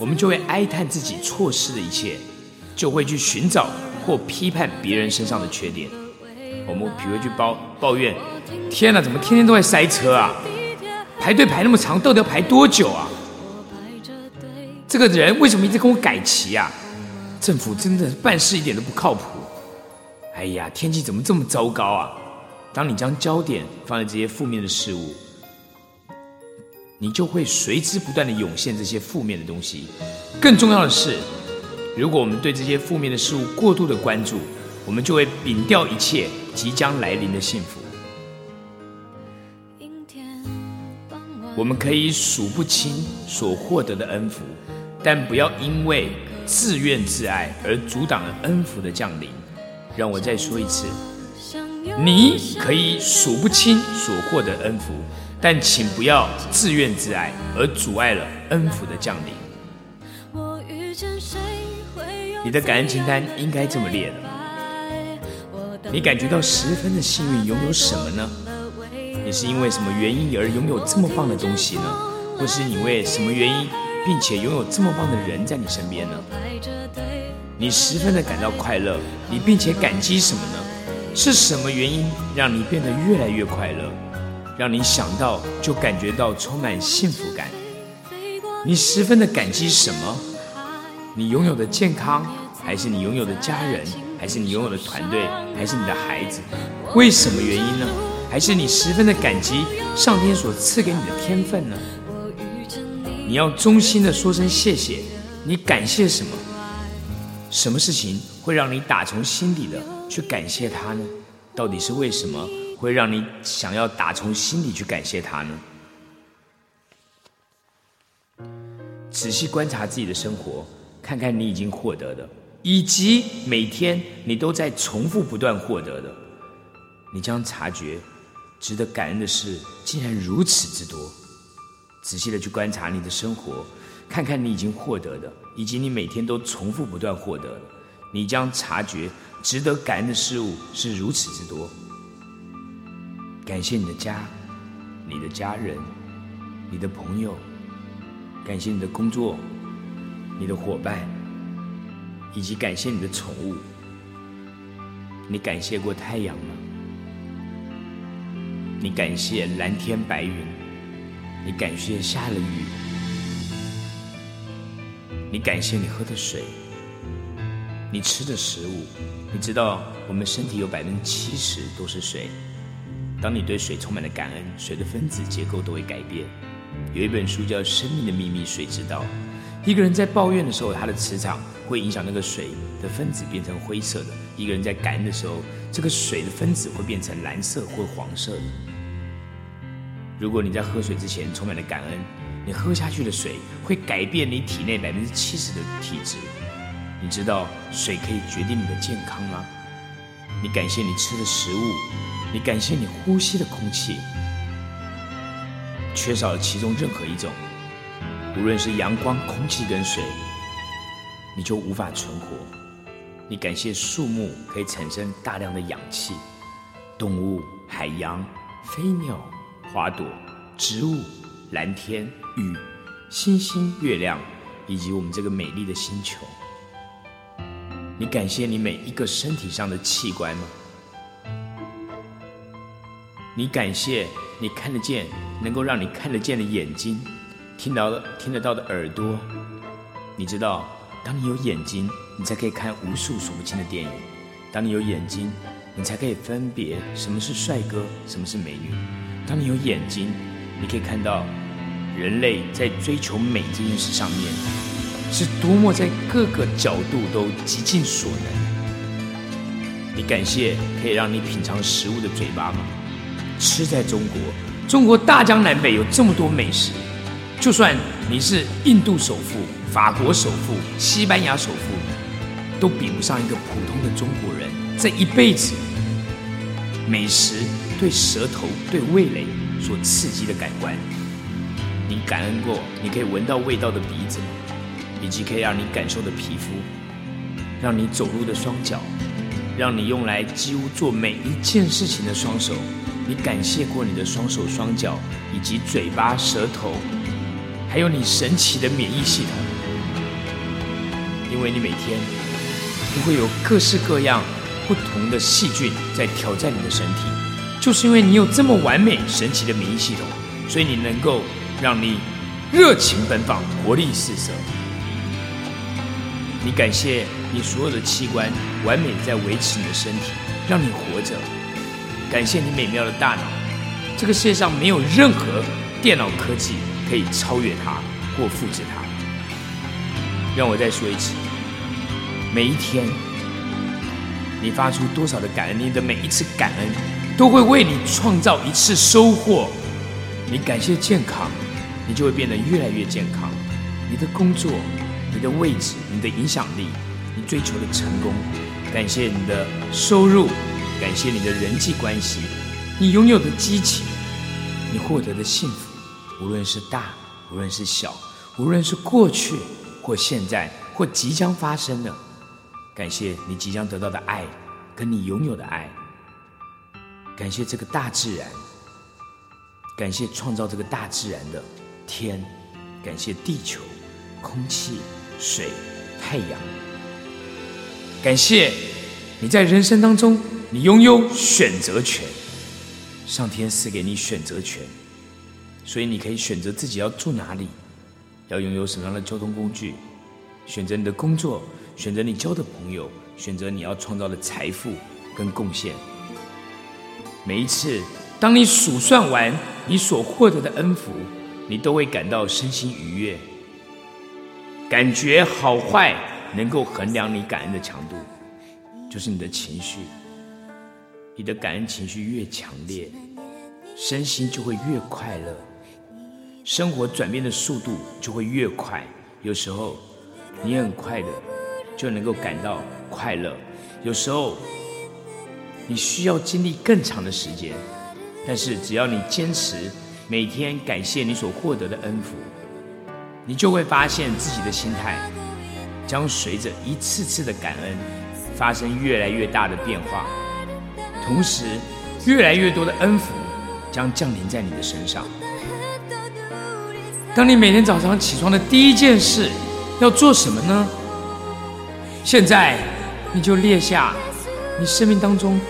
我们就会哀叹自己错失的一切，就会去寻找或批判别人身上的缺点。我们比如去抱抱怨：天哪，怎么天天都在塞车啊？排队排那么长，到底要排多久啊？这个人为什么一直跟我改旗啊？政府真的办事一点都不靠谱。哎呀，天气怎么这么糟糕啊？当你将焦点放在这些负面的事物，你就会随之不断的涌现这些负面的东西。更重要的是，如果我们对这些负面的事物过度的关注，我们就会摒掉一切即将来临的幸福。我们可以数不清所获得的恩福，但不要因为自怨自艾而阻挡了恩福的降临。让我再说一次，你可以数不清所获得恩福。但请不要自怨自艾，而阻碍了恩福的降临。你的感恩清单应该这么列的：你感觉到十分的幸运，拥有什么呢？你是因为什么原因而拥有这么棒的东西呢？或是你为什么原因，并且拥有这么棒的人在你身边呢？你十分的感到快乐，你并且感激什么呢？是什么原因让你变得越来越快乐？让你想到就感觉到充满幸福感。你十分的感激什么？你拥有的健康，还是你拥有的家人，还是你拥有的团队，还是你的孩子？为什么原因呢？还是你十分的感激上天所赐给你的天分呢？你要衷心的说声谢谢。你感谢什么？什么事情会让你打从心底的去感谢他呢？到底是为什么？会让你想要打从心里去感谢他呢？仔细观察自己的生活，看看你已经获得的，以及每天你都在重复不断获得的，你将察觉值得感恩的事竟然如此之多。仔细的去观察你的生活，看看你已经获得的，以及你每天都重复不断获得的，你将察觉值得感恩的事物是如此之多。感谢你的家，你的家人，你的朋友，感谢你的工作，你的伙伴，以及感谢你的宠物。你感谢过太阳吗？你感谢蓝天白云？你感谢下了雨？你感谢你喝的水？你吃的食物？你知道我们身体有百分之七十都是水。当你对水充满了感恩，水的分子结构都会改变。有一本书叫《生命的秘密》，水知道？一个人在抱怨的时候，他的磁场会影响那个水的分子变成灰色的；一个人在感恩的时候，这个水的分子会变成蓝色或黄色的。如果你在喝水之前充满了感恩，你喝下去的水会改变你体内百分之七十的体质。你知道水可以决定你的健康吗？你感谢你吃的食物。你感谢你呼吸的空气，缺少了其中任何一种，无论是阳光、空气跟水，你就无法存活。你感谢树木可以产生大量的氧气，动物、海洋、飞鸟、花朵、植物、蓝天、雨、星星、月亮，以及我们这个美丽的星球。你感谢你每一个身体上的器官吗？你感谢你看得见、能够让你看得见的眼睛，听到听得到的耳朵。你知道，当你有眼睛，你才可以看无数数不清的电影；当你有眼睛，你才可以分别什么是帅哥，什么是美女；当你有眼睛，你可以看到人类在追求美这件事上面是多么在各个角度都极尽所能。你感谢可以让你品尝食物的嘴巴吗？吃在中国，中国大江南北有这么多美食，就算你是印度首富、法国首富、西班牙首富，都比不上一个普通的中国人这一辈子美食对舌头、对味蕾所刺激的感官。你感恩过你可以闻到味道的鼻子，以及可以让你感受的皮肤，让你走路的双脚，让你用来几乎做每一件事情的双手。你感谢过你的双手双脚，以及嘴巴、舌头，还有你神奇的免疫系统。因为你每天都会有各式各样不同的细菌在挑战你的身体，就是因为你有这么完美神奇的免疫系统，所以你能够让你热情奔放、活力四射。你感谢你所有的器官完美在维持你的身体，让你活着。感谢你美妙的大脑，这个世界上没有任何电脑科技可以超越它或复制它。让我再说一次，每一天你发出多少的感恩，你的每一次感恩都会为你创造一次收获。你感谢健康，你就会变得越来越健康。你的工作。你的位置，你的影响力，你追求的成功，感谢你的收入，感谢你的人际关系，你拥有的激情，你获得的幸福，无论是大，无论是小，无论是过去或现在或即将发生的，感谢你即将得到的爱，跟你拥有的爱，感谢这个大自然，感谢创造这个大自然的天，感谢地球，空气。水、太阳，感谢你在人生当中，你拥有选择权。上天赐给你选择权，所以你可以选择自己要住哪里，要拥有什么样的交通工具，选择你的工作，选择你交的朋友，选择你要创造的财富跟贡献。每一次，当你数算完你所获得的恩福，你都会感到身心愉悦。感觉好坏能够衡量你感恩的强度，就是你的情绪。你的感恩情绪越强烈，身心就会越快乐，生活转变的速度就会越快。有时候你很快的就能够感到快乐，有时候你需要经历更长的时间。但是只要你坚持每天感谢你所获得的恩福。你就会发现自己的心态将随着一次次的感恩发生越来越大的变化，同时越来越多的恩福将降临在你的身上。当你每天早上起床的第一件事要做什么呢？现在你就列下你生命当中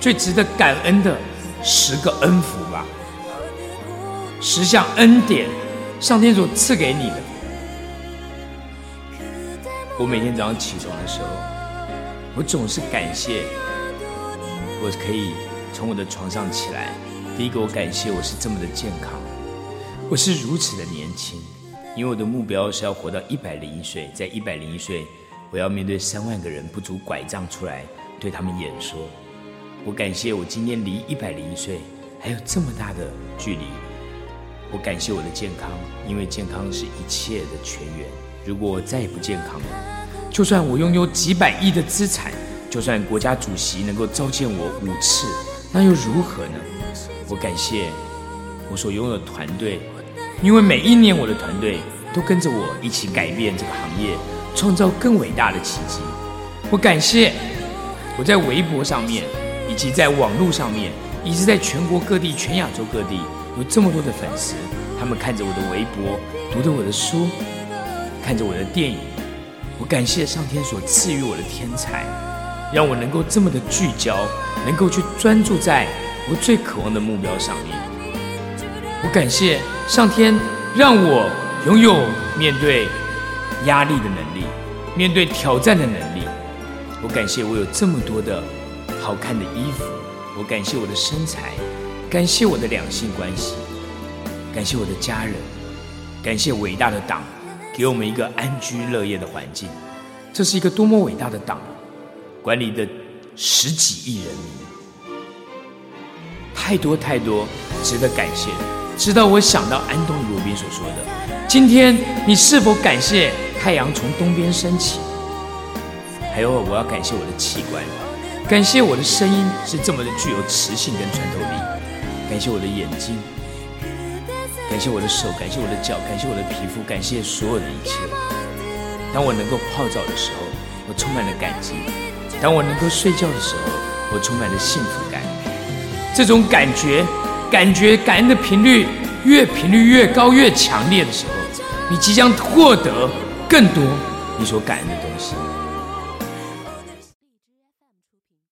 最值得感恩的十个恩福吧，十项恩典。上天所赐给你的，我每天早上起床的时候，我总是感谢，我可以从我的床上起来。第一个，我感谢我是这么的健康，我是如此的年轻，因为我的目标是要活到一百零一岁，在一百零一岁，我要面对三万个人不足拐杖出来对他们演说。我感谢我今天离一百零一岁还有这么大的距离。我感谢我的健康，因为健康是一切的泉源。如果我再也不健康了，就算我拥有几百亿的资产，就算国家主席能够召见我五次，那又如何呢？我感谢我所拥有的团队，因为每一年我的团队都跟着我一起改变这个行业，创造更伟大的奇迹。我感谢我在微博上面，以及在网络上面，以及在全国各地、全亚洲各地。有这么多的粉丝，他们看着我的微博，读着我的书，看着我的电影。我感谢上天所赐予我的天才，让我能够这么的聚焦，能够去专注在我最渴望的目标上面。我感谢上天让我拥有面对压力的能力，面对挑战的能力。我感谢我有这么多的好看的衣服，我感谢我的身材。感谢我的两性关系，感谢我的家人，感谢伟大的党，给我们一个安居乐业的环境。这是一个多么伟大的党，管理的十几亿人民，太多太多值得感谢。直到我想到安东尼罗宾所说的：“今天你是否感谢太阳从东边升起？”还有，我要感谢我的器官，感谢我的声音是这么的具有磁性跟穿透力。感谢我的眼睛，感谢我的手，感谢我的脚，感谢我的皮肤，感谢所有的一切。当我能够泡澡的时候，我充满了感激；当我能够睡觉的时候，我充满了幸福感。这种感觉，感觉感恩的频率越频率越高、越强烈的时候，你即将获得更多、你所感恩的东西。